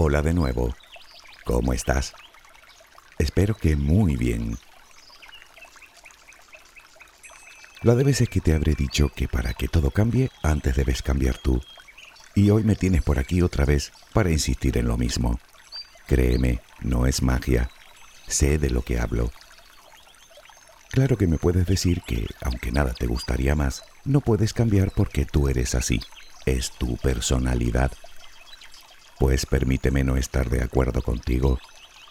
Hola de nuevo. ¿Cómo estás? Espero que muy bien. La de veces que te habré dicho que para que todo cambie, antes debes cambiar tú. Y hoy me tienes por aquí otra vez para insistir en lo mismo. Créeme, no es magia. Sé de lo que hablo. Claro que me puedes decir que, aunque nada te gustaría más, no puedes cambiar porque tú eres así. Es tu personalidad. Pues permíteme no estar de acuerdo contigo.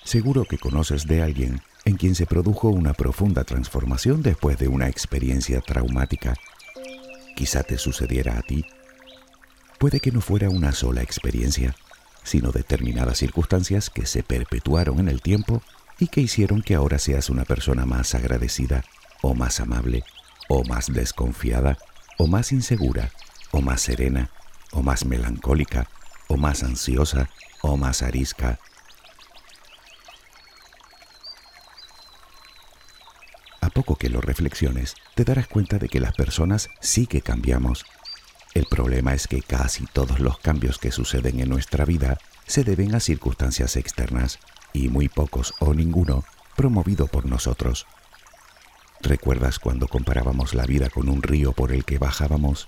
Seguro que conoces de alguien en quien se produjo una profunda transformación después de una experiencia traumática. Quizá te sucediera a ti. Puede que no fuera una sola experiencia, sino determinadas circunstancias que se perpetuaron en el tiempo y que hicieron que ahora seas una persona más agradecida, o más amable, o más desconfiada, o más insegura, o más serena, o más melancólica, o más ansiosa o más arisca. A poco que lo reflexiones, te darás cuenta de que las personas sí que cambiamos. El problema es que casi todos los cambios que suceden en nuestra vida se deben a circunstancias externas y muy pocos o ninguno promovido por nosotros. ¿Recuerdas cuando comparábamos la vida con un río por el que bajábamos?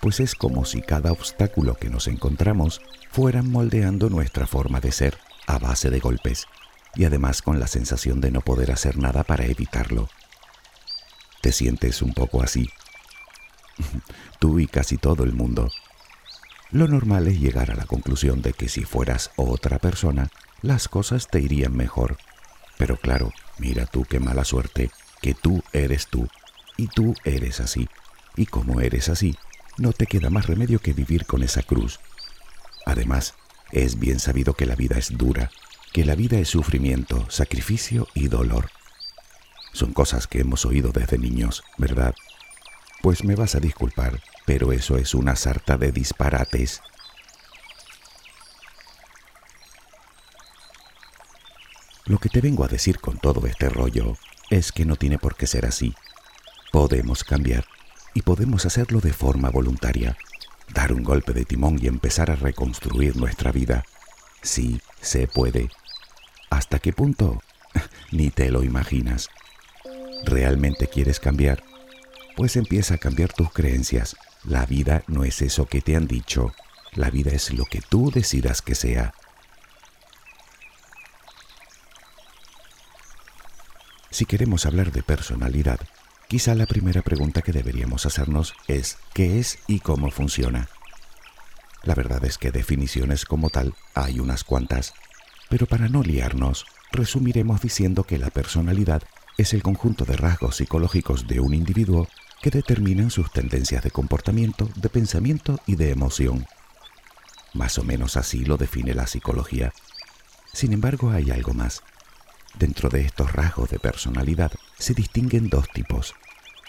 Pues es como si cada obstáculo que nos encontramos fueran moldeando nuestra forma de ser a base de golpes y además con la sensación de no poder hacer nada para evitarlo. ¿Te sientes un poco así? Tú y casi todo el mundo. Lo normal es llegar a la conclusión de que si fueras otra persona, las cosas te irían mejor. Pero claro, mira tú qué mala suerte, que tú eres tú, y tú eres así. Y como eres así, no te queda más remedio que vivir con esa cruz. Además, es bien sabido que la vida es dura, que la vida es sufrimiento, sacrificio y dolor. Son cosas que hemos oído desde niños, ¿verdad? Pues me vas a disculpar, pero eso es una sarta de disparates. Lo que te vengo a decir con todo este rollo es que no tiene por qué ser así. Podemos cambiar y podemos hacerlo de forma voluntaria, dar un golpe de timón y empezar a reconstruir nuestra vida. Sí, se puede. ¿Hasta qué punto? Ni te lo imaginas. ¿Realmente quieres cambiar? Pues empieza a cambiar tus creencias. La vida no es eso que te han dicho. La vida es lo que tú decidas que sea. Si queremos hablar de personalidad, Quizá la primera pregunta que deberíamos hacernos es ¿qué es y cómo funciona? La verdad es que definiciones como tal hay unas cuantas, pero para no liarnos, resumiremos diciendo que la personalidad es el conjunto de rasgos psicológicos de un individuo que determinan sus tendencias de comportamiento, de pensamiento y de emoción. Más o menos así lo define la psicología. Sin embargo, hay algo más. Dentro de estos rasgos de personalidad se distinguen dos tipos,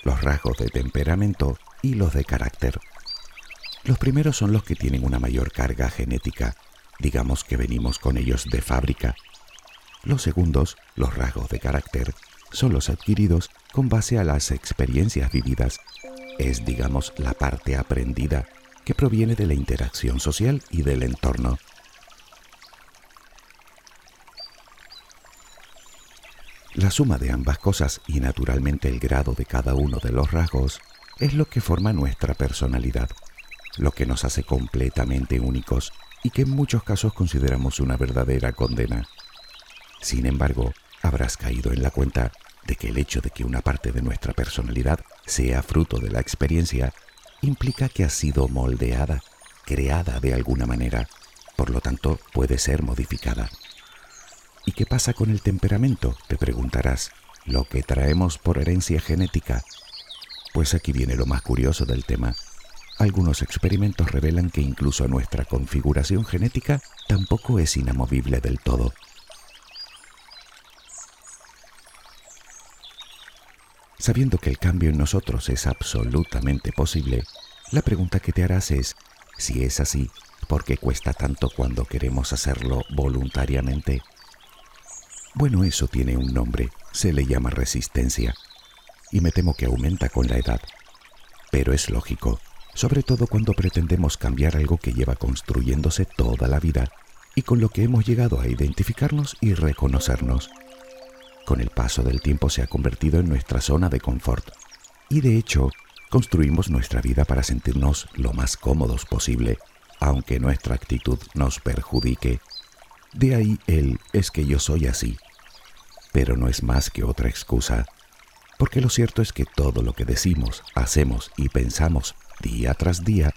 los rasgos de temperamento y los de carácter. Los primeros son los que tienen una mayor carga genética, digamos que venimos con ellos de fábrica. Los segundos, los rasgos de carácter, son los adquiridos con base a las experiencias vividas. Es, digamos, la parte aprendida que proviene de la interacción social y del entorno. La suma de ambas cosas y naturalmente el grado de cada uno de los rasgos es lo que forma nuestra personalidad, lo que nos hace completamente únicos y que en muchos casos consideramos una verdadera condena. Sin embargo, habrás caído en la cuenta de que el hecho de que una parte de nuestra personalidad sea fruto de la experiencia implica que ha sido moldeada, creada de alguna manera, por lo tanto puede ser modificada. ¿Y qué pasa con el temperamento? Te preguntarás. ¿Lo que traemos por herencia genética? Pues aquí viene lo más curioso del tema. Algunos experimentos revelan que incluso nuestra configuración genética tampoco es inamovible del todo. Sabiendo que el cambio en nosotros es absolutamente posible, la pregunta que te harás es, si es así, ¿por qué cuesta tanto cuando queremos hacerlo voluntariamente? Bueno, eso tiene un nombre, se le llama resistencia, y me temo que aumenta con la edad. Pero es lógico, sobre todo cuando pretendemos cambiar algo que lleva construyéndose toda la vida y con lo que hemos llegado a identificarnos y reconocernos. Con el paso del tiempo se ha convertido en nuestra zona de confort y de hecho construimos nuestra vida para sentirnos lo más cómodos posible, aunque nuestra actitud nos perjudique. De ahí el es que yo soy así. Pero no es más que otra excusa, porque lo cierto es que todo lo que decimos, hacemos y pensamos día tras día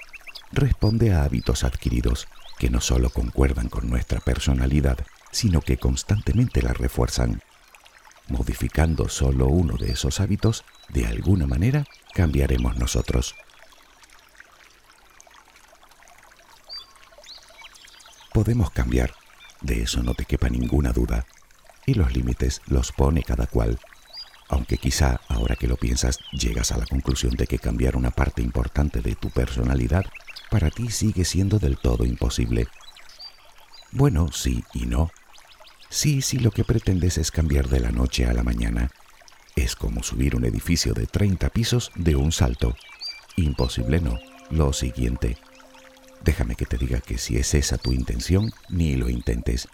responde a hábitos adquiridos que no solo concuerdan con nuestra personalidad, sino que constantemente la refuerzan. Modificando solo uno de esos hábitos, de alguna manera cambiaremos nosotros. Podemos cambiar, de eso no te quepa ninguna duda, y los límites los pone cada cual, aunque quizá ahora que lo piensas llegas a la conclusión de que cambiar una parte importante de tu personalidad para ti sigue siendo del todo imposible. Bueno, sí y no. Sí, si lo que pretendes es cambiar de la noche a la mañana. Es como subir un edificio de 30 pisos de un salto. Imposible no. Lo siguiente. Déjame que te diga que si es esa tu intención, ni lo intentes.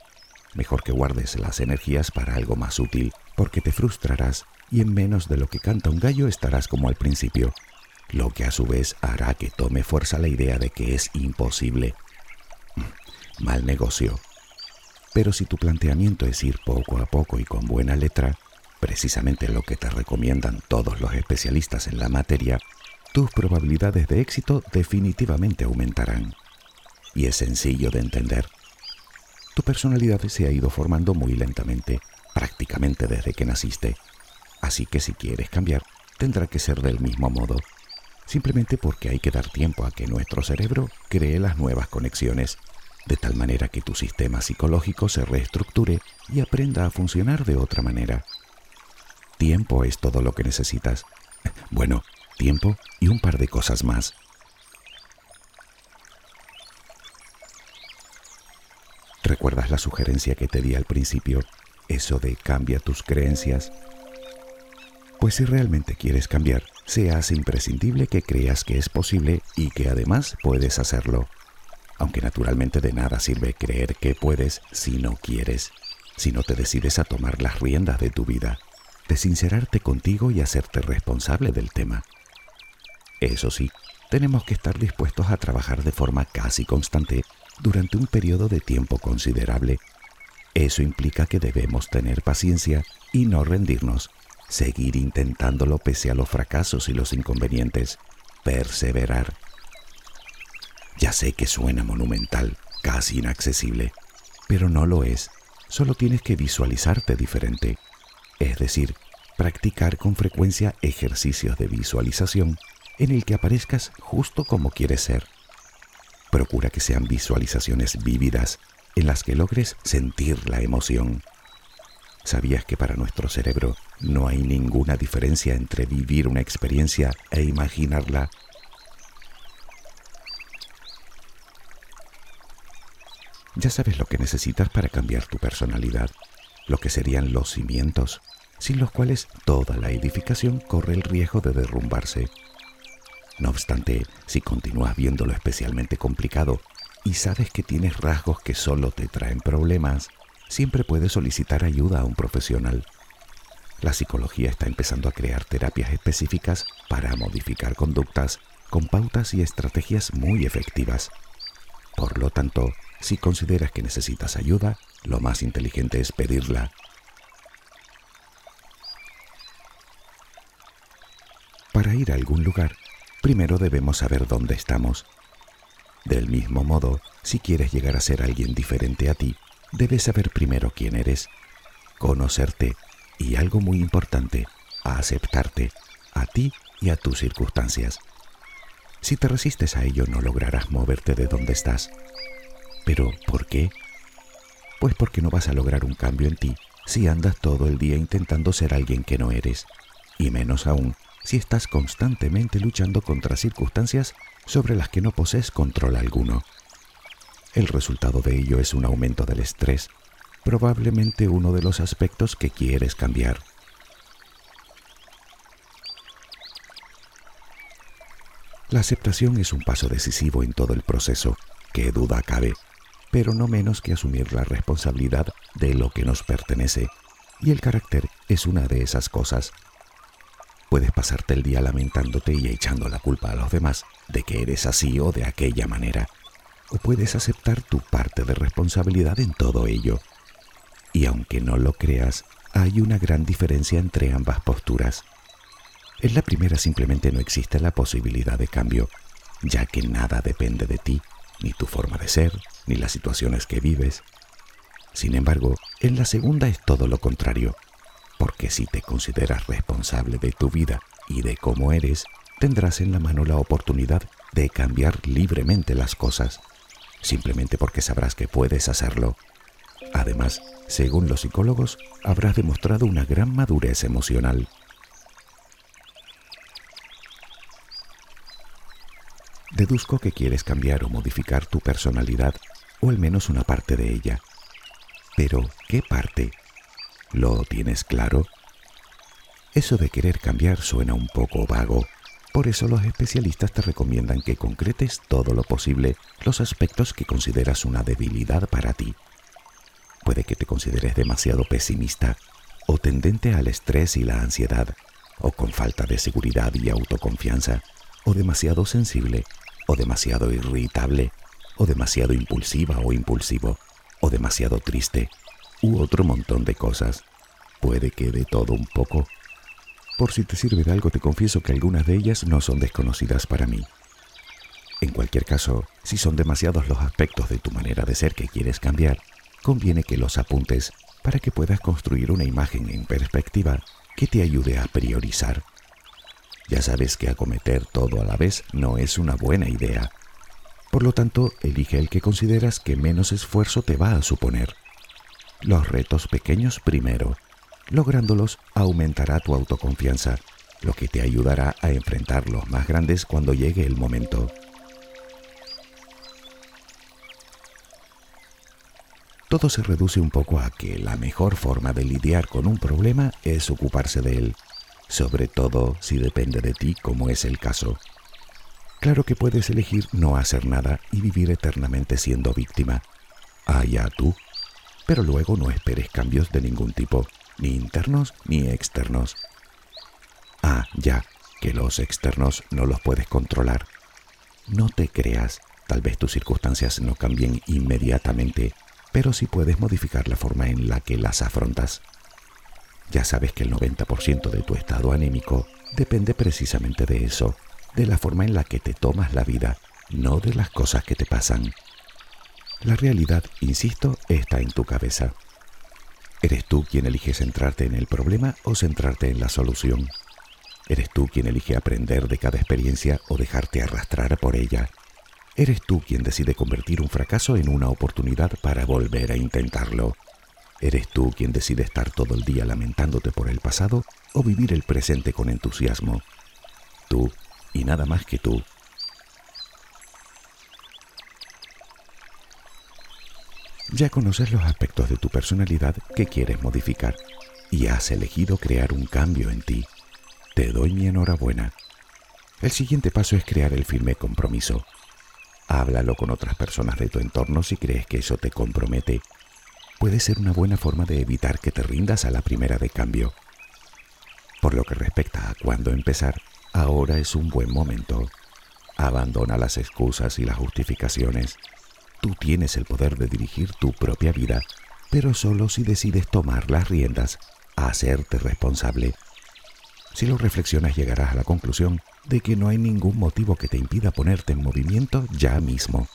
Mejor que guardes las energías para algo más útil, porque te frustrarás y en menos de lo que canta un gallo estarás como al principio, lo que a su vez hará que tome fuerza la idea de que es imposible. Mm, mal negocio. Pero si tu planteamiento es ir poco a poco y con buena letra, precisamente lo que te recomiendan todos los especialistas en la materia, tus probabilidades de éxito definitivamente aumentarán. Y es sencillo de entender. Tu personalidad se ha ido formando muy lentamente, prácticamente desde que naciste. Así que si quieres cambiar, tendrá que ser del mismo modo simplemente porque hay que dar tiempo a que nuestro cerebro cree las nuevas conexiones, de tal manera que tu sistema psicológico se reestructure y aprenda a funcionar de otra manera. Tiempo es todo lo que necesitas. Bueno, tiempo y un par de cosas más. ¿Recuerdas la sugerencia que te di al principio? Eso de cambia tus creencias. Pues si realmente quieres cambiar, se hace imprescindible que creas que es posible y que además puedes hacerlo. Aunque naturalmente de nada sirve creer que puedes si no quieres, si no te decides a tomar las riendas de tu vida, de sincerarte contigo y hacerte responsable del tema. Eso sí, tenemos que estar dispuestos a trabajar de forma casi constante durante un periodo de tiempo considerable. Eso implica que debemos tener paciencia y no rendirnos seguir intentándolo pese a los fracasos y los inconvenientes, perseverar. Ya sé que suena monumental, casi inaccesible, pero no lo es. Solo tienes que visualizarte diferente, es decir, practicar con frecuencia ejercicios de visualización en el que aparezcas justo como quieres ser. Procura que sean visualizaciones vívidas en las que logres sentir la emoción. ¿Sabías que para nuestro cerebro no hay ninguna diferencia entre vivir una experiencia e imaginarla. Ya sabes lo que necesitas para cambiar tu personalidad, lo que serían los cimientos, sin los cuales toda la edificación corre el riesgo de derrumbarse. No obstante, si continúas viéndolo especialmente complicado y sabes que tienes rasgos que solo te traen problemas, siempre puedes solicitar ayuda a un profesional. La psicología está empezando a crear terapias específicas para modificar conductas con pautas y estrategias muy efectivas. Por lo tanto, si consideras que necesitas ayuda, lo más inteligente es pedirla. Para ir a algún lugar, primero debemos saber dónde estamos. Del mismo modo, si quieres llegar a ser alguien diferente a ti, debes saber primero quién eres, conocerte y algo muy importante, a aceptarte, a ti y a tus circunstancias. Si te resistes a ello no lograrás moverte de donde estás. ¿Pero por qué? Pues porque no vas a lograr un cambio en ti si andas todo el día intentando ser alguien que no eres, y menos aún si estás constantemente luchando contra circunstancias sobre las que no posees control alguno. El resultado de ello es un aumento del estrés probablemente uno de los aspectos que quieres cambiar. La aceptación es un paso decisivo en todo el proceso, que duda cabe, pero no menos que asumir la responsabilidad de lo que nos pertenece, y el carácter es una de esas cosas. Puedes pasarte el día lamentándote y echando la culpa a los demás de que eres así o de aquella manera, o puedes aceptar tu parte de responsabilidad en todo ello. Y aunque no lo creas, hay una gran diferencia entre ambas posturas. En la primera simplemente no existe la posibilidad de cambio, ya que nada depende de ti, ni tu forma de ser, ni las situaciones que vives. Sin embargo, en la segunda es todo lo contrario, porque si te consideras responsable de tu vida y de cómo eres, tendrás en la mano la oportunidad de cambiar libremente las cosas, simplemente porque sabrás que puedes hacerlo. Además, según los psicólogos, habrás demostrado una gran madurez emocional. Deduzco que quieres cambiar o modificar tu personalidad, o al menos una parte de ella. Pero, ¿qué parte? ¿Lo tienes claro? Eso de querer cambiar suena un poco vago. Por eso los especialistas te recomiendan que concretes todo lo posible los aspectos que consideras una debilidad para ti. Puede que te consideres demasiado pesimista o tendente al estrés y la ansiedad, o con falta de seguridad y autoconfianza, o demasiado sensible, o demasiado irritable, o demasiado impulsiva o impulsivo, o demasiado triste, u otro montón de cosas. Puede que de todo un poco. Por si te sirve de algo, te confieso que algunas de ellas no son desconocidas para mí. En cualquier caso, si son demasiados los aspectos de tu manera de ser que quieres cambiar, conviene que los apuntes para que puedas construir una imagen en perspectiva que te ayude a priorizar. Ya sabes que acometer todo a la vez no es una buena idea. Por lo tanto, elige el que consideras que menos esfuerzo te va a suponer. Los retos pequeños primero. Lográndolos aumentará tu autoconfianza, lo que te ayudará a enfrentar los más grandes cuando llegue el momento. Todo se reduce un poco a que la mejor forma de lidiar con un problema es ocuparse de él, sobre todo si depende de ti como es el caso. Claro que puedes elegir no hacer nada y vivir eternamente siendo víctima. Allá tú pero luego no esperes cambios de ningún tipo, ni internos ni externos. Ah, ya, que los externos no los puedes controlar. No te creas, tal vez tus circunstancias no cambien inmediatamente, pero sí puedes modificar la forma en la que las afrontas. Ya sabes que el 90% de tu estado anémico depende precisamente de eso, de la forma en la que te tomas la vida, no de las cosas que te pasan. La realidad, insisto, está en tu cabeza. Eres tú quien elige centrarte en el problema o centrarte en la solución. Eres tú quien elige aprender de cada experiencia o dejarte arrastrar por ella. Eres tú quien decide convertir un fracaso en una oportunidad para volver a intentarlo. Eres tú quien decide estar todo el día lamentándote por el pasado o vivir el presente con entusiasmo. Tú y nada más que tú. Ya conoces los aspectos de tu personalidad que quieres modificar y has elegido crear un cambio en ti. Te doy mi enhorabuena. El siguiente paso es crear el firme compromiso. Háblalo con otras personas de tu entorno si crees que eso te compromete. Puede ser una buena forma de evitar que te rindas a la primera de cambio. Por lo que respecta a cuándo empezar, ahora es un buen momento. Abandona las excusas y las justificaciones. Tú tienes el poder de dirigir tu propia vida, pero solo si decides tomar las riendas, hacerte responsable. Si lo reflexionas llegarás a la conclusión de que no hay ningún motivo que te impida ponerte en movimiento ya mismo.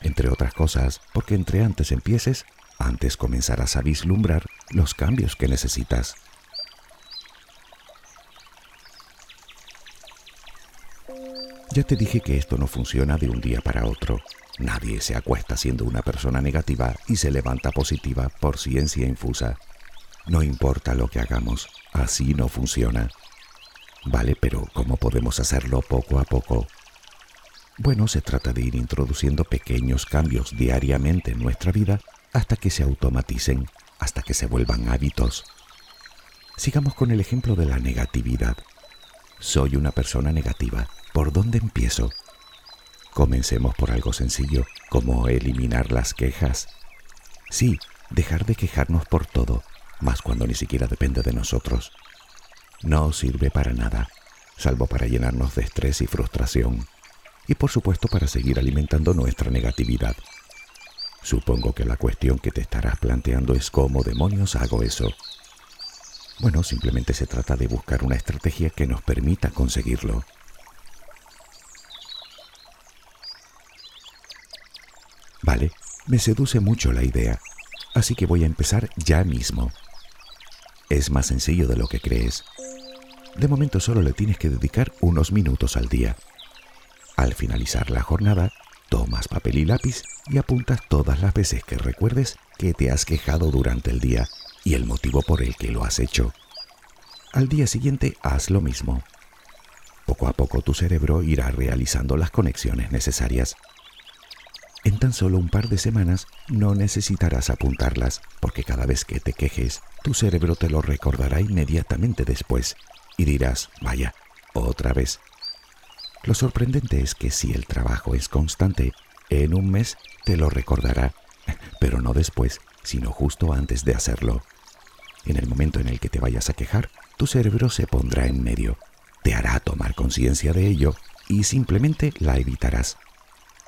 Entre otras cosas, porque entre antes empieces, antes comenzarás a vislumbrar los cambios que necesitas. Ya te dije que esto no funciona de un día para otro. Nadie se acuesta siendo una persona negativa y se levanta positiva por ciencia infusa. No importa lo que hagamos, así no funciona. Vale, pero ¿cómo podemos hacerlo poco a poco? Bueno, se trata de ir introduciendo pequeños cambios diariamente en nuestra vida hasta que se automaticen, hasta que se vuelvan hábitos. Sigamos con el ejemplo de la negatividad. Soy una persona negativa. ¿Por dónde empiezo? Comencemos por algo sencillo, como eliminar las quejas. Sí, dejar de quejarnos por todo, más cuando ni siquiera depende de nosotros. No sirve para nada, salvo para llenarnos de estrés y frustración, y por supuesto para seguir alimentando nuestra negatividad. Supongo que la cuestión que te estarás planteando es cómo demonios hago eso. Bueno, simplemente se trata de buscar una estrategia que nos permita conseguirlo. Vale, me seduce mucho la idea, así que voy a empezar ya mismo. Es más sencillo de lo que crees. De momento solo le tienes que dedicar unos minutos al día. Al finalizar la jornada, tomas papel y lápiz y apuntas todas las veces que recuerdes que te has quejado durante el día y el motivo por el que lo has hecho. Al día siguiente haz lo mismo. Poco a poco tu cerebro irá realizando las conexiones necesarias. Tan solo un par de semanas no necesitarás apuntarlas porque cada vez que te quejes, tu cerebro te lo recordará inmediatamente después y dirás, vaya, otra vez. Lo sorprendente es que si el trabajo es constante, en un mes te lo recordará, pero no después, sino justo antes de hacerlo. En el momento en el que te vayas a quejar, tu cerebro se pondrá en medio, te hará tomar conciencia de ello y simplemente la evitarás.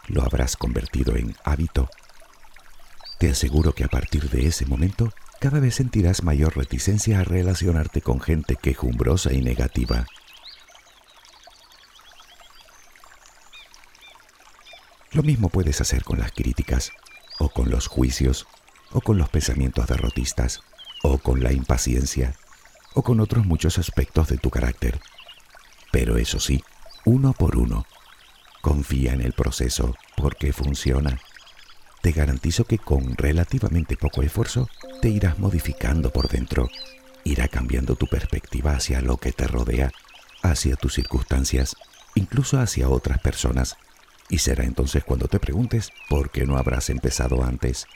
Lo habrás convertido en hábito. Te aseguro que a partir de ese momento cada vez sentirás mayor reticencia a relacionarte con gente quejumbrosa y negativa. Lo mismo puedes hacer con las críticas, o con los juicios, o con los pensamientos derrotistas, o con la impaciencia, o con otros muchos aspectos de tu carácter. Pero eso sí, uno por uno. Confía en el proceso porque funciona te garantizo que con relativamente poco esfuerzo te irás modificando por dentro, irá cambiando tu perspectiva hacia lo que te rodea, hacia tus circunstancias, incluso hacia otras personas, y será entonces cuando te preguntes por qué no habrás empezado antes.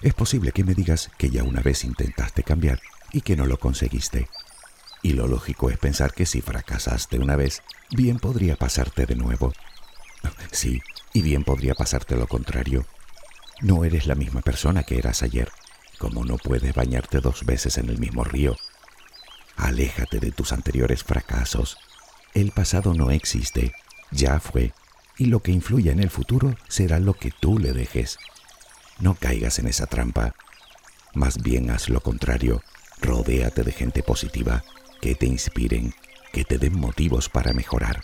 Es posible que me digas que ya una vez intentaste cambiar y que no lo conseguiste. Y lo lógico es pensar que si fracasaste una vez, bien podría pasarte de nuevo. Sí, y bien podría pasarte lo contrario. No eres la misma persona que eras ayer, como no puedes bañarte dos veces en el mismo río. Aléjate de tus anteriores fracasos. El pasado no existe, ya fue, y lo que influya en el futuro será lo que tú le dejes. No caigas en esa trampa. Más bien haz lo contrario, rodéate de gente positiva que te inspiren, que te den motivos para mejorar.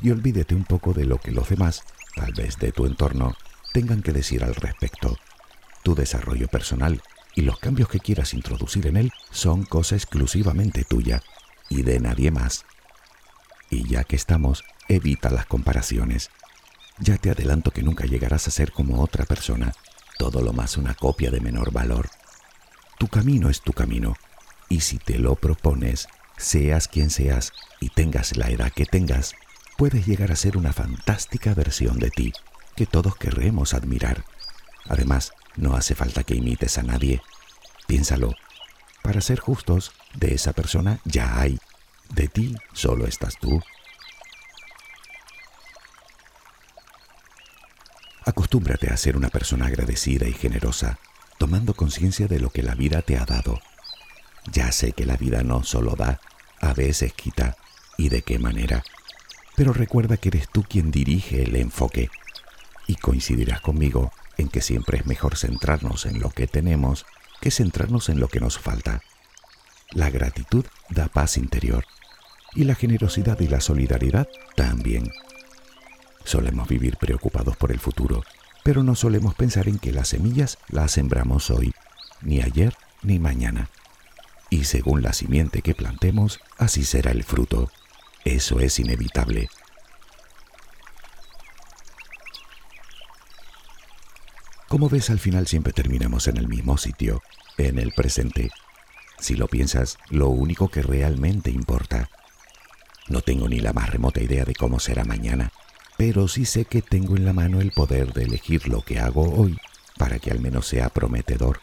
Y olvídate un poco de lo que los demás, tal vez de tu entorno, tengan que decir al respecto. Tu desarrollo personal y los cambios que quieras introducir en él son cosa exclusivamente tuya y de nadie más. Y ya que estamos, evita las comparaciones. Ya te adelanto que nunca llegarás a ser como otra persona, todo lo más una copia de menor valor. Tu camino es tu camino, y si te lo propones, Seas quien seas y tengas la edad que tengas, puedes llegar a ser una fantástica versión de ti que todos querremos admirar. Además, no hace falta que imites a nadie. Piénsalo. Para ser justos, de esa persona ya hay. De ti solo estás tú. Acostúmbrate a ser una persona agradecida y generosa, tomando conciencia de lo que la vida te ha dado ya sé que la vida no solo da, a veces quita, y de qué manera. Pero recuerda que eres tú quien dirige el enfoque. Y coincidirás conmigo en que siempre es mejor centrarnos en lo que tenemos que centrarnos en lo que nos falta. La gratitud da paz interior. Y la generosidad y la solidaridad también. Solemos vivir preocupados por el futuro, pero no solemos pensar en que las semillas las sembramos hoy, ni ayer ni mañana y según la simiente que plantemos, así será el fruto. Eso es inevitable. Como ves, al final siempre terminamos en el mismo sitio, en el presente. Si lo piensas, lo único que realmente importa. No tengo ni la más remota idea de cómo será mañana, pero sí sé que tengo en la mano el poder de elegir lo que hago hoy para que al menos sea prometedor.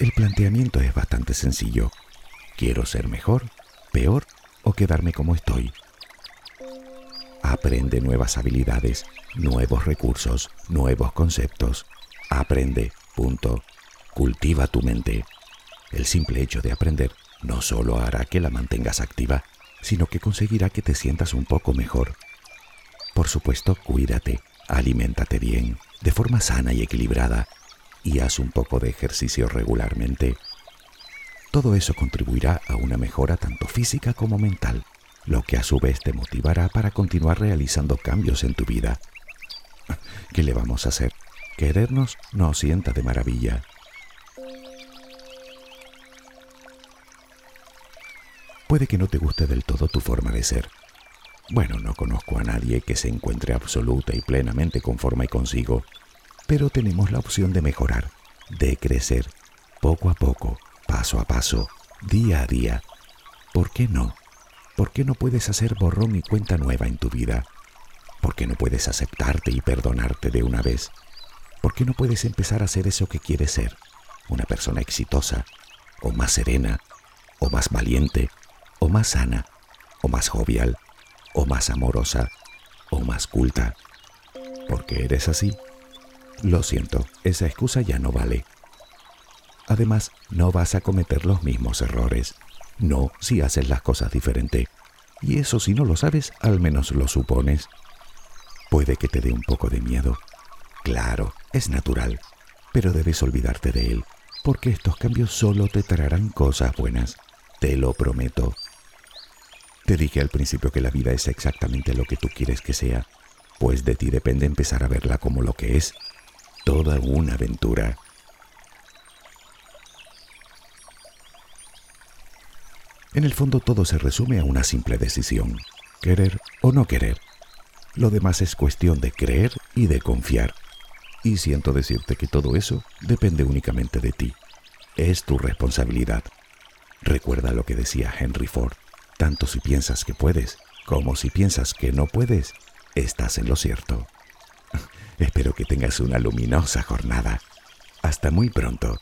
El planteamiento es bastante sencillo. ¿Quiero ser mejor, peor o quedarme como estoy. Aprende nuevas habilidades, nuevos recursos, nuevos conceptos. Aprende, punto. Cultiva tu mente. El simple hecho de aprender no solo hará que la mantengas activa, sino que conseguirá que te sientas un poco mejor. Por supuesto, cuídate, aliméntate bien, de forma sana y equilibrada, y haz un poco de ejercicio regularmente. Todo eso contribuirá a una mejora tanto física como mental, lo que a su vez te motivará para continuar realizando cambios en tu vida. ¿Qué le vamos a hacer? Querernos nos sienta de maravilla. Puede que no te guste del todo tu forma de ser. Bueno, no conozco a nadie que se encuentre absoluta y plenamente conforme consigo, pero tenemos la opción de mejorar, de crecer, poco a poco, paso a paso, día a día. ¿Por qué no? ¿Por qué no puedes hacer borrón y cuenta nueva en tu vida? ¿Por qué no puedes aceptarte y perdonarte de una vez? ¿Por qué no puedes empezar a ser eso que quieres ser? Una persona exitosa, o más serena, o más valiente, o más sana, o más jovial, o más amorosa, o más culta. Porque eres así. Lo siento, esa excusa ya no vale. Además, no vas a cometer los mismos errores. No si haces las cosas diferente. Y eso si no lo sabes, al menos lo supones. Puede que te dé un poco de miedo. Claro, es natural. Pero debes olvidarte de él, porque estos cambios solo te traerán cosas buenas. Te lo prometo. Te dije al principio que la vida es exactamente lo que tú quieres que sea, pues de ti depende empezar a verla como lo que es, toda una aventura. En el fondo todo se resume a una simple decisión, querer o no querer. Lo demás es cuestión de creer y de confiar. Y siento decirte que todo eso depende únicamente de ti. Es tu responsabilidad. Recuerda lo que decía Henry Ford tanto si piensas que puedes como si piensas que no puedes, estás en lo cierto. Espero que tengas una luminosa jornada. Hasta muy pronto.